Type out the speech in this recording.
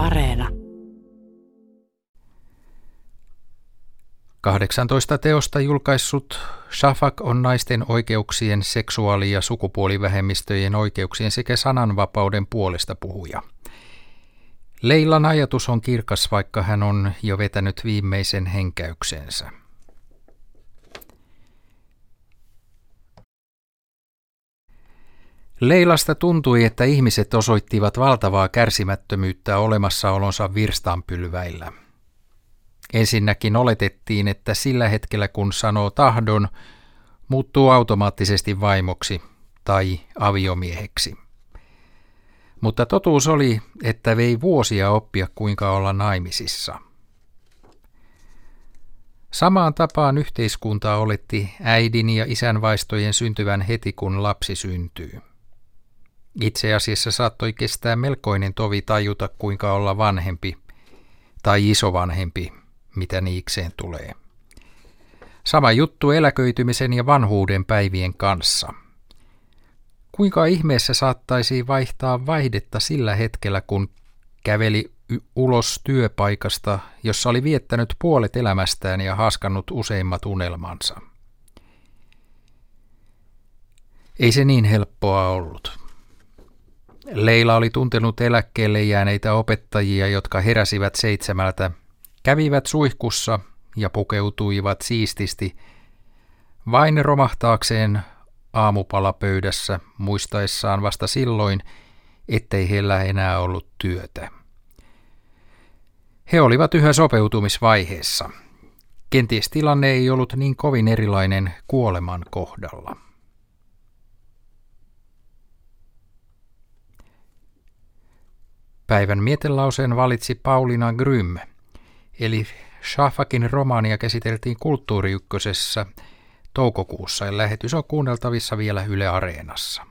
Areena. 18 teosta julkaissut Shafak on naisten oikeuksien, seksuaali- ja sukupuolivähemmistöjen oikeuksien sekä sananvapauden puolesta puhuja. Leilan ajatus on kirkas, vaikka hän on jo vetänyt viimeisen henkäyksensä. Leilasta tuntui, että ihmiset osoittivat valtavaa kärsimättömyyttä olemassaolonsa virstanpylväillä. Ensinnäkin oletettiin, että sillä hetkellä kun sanoo tahdon, muuttuu automaattisesti vaimoksi tai aviomieheksi. Mutta totuus oli, että vei vuosia oppia kuinka olla naimisissa. Samaan tapaan yhteiskunta oletti äidin ja isän vaistojen syntyvän heti kun lapsi syntyy. Itse asiassa saattoi kestää melkoinen tovi tajuta, kuinka olla vanhempi tai isovanhempi, mitä niikseen tulee. Sama juttu eläköitymisen ja vanhuuden päivien kanssa. Kuinka ihmeessä saattaisi vaihtaa vaihdetta sillä hetkellä, kun käveli ulos työpaikasta, jossa oli viettänyt puolet elämästään ja haskannut useimmat unelmansa. Ei se niin helppoa ollut. Leila oli tuntenut eläkkeelle jääneitä opettajia, jotka heräsivät seitsemältä, kävivät suihkussa ja pukeutuivat siististi, vain romahtaakseen aamupalapöydässä muistaessaan vasta silloin, ettei heillä enää ollut työtä. He olivat yhä sopeutumisvaiheessa. Kenties tilanne ei ollut niin kovin erilainen kuoleman kohdalla. Päivän mietelauseen valitsi Paulina Grym, eli Shafakin romaania käsiteltiin Kulttuuriykkösessä toukokuussa ja lähetys on kuunneltavissa vielä Yle Areenassa.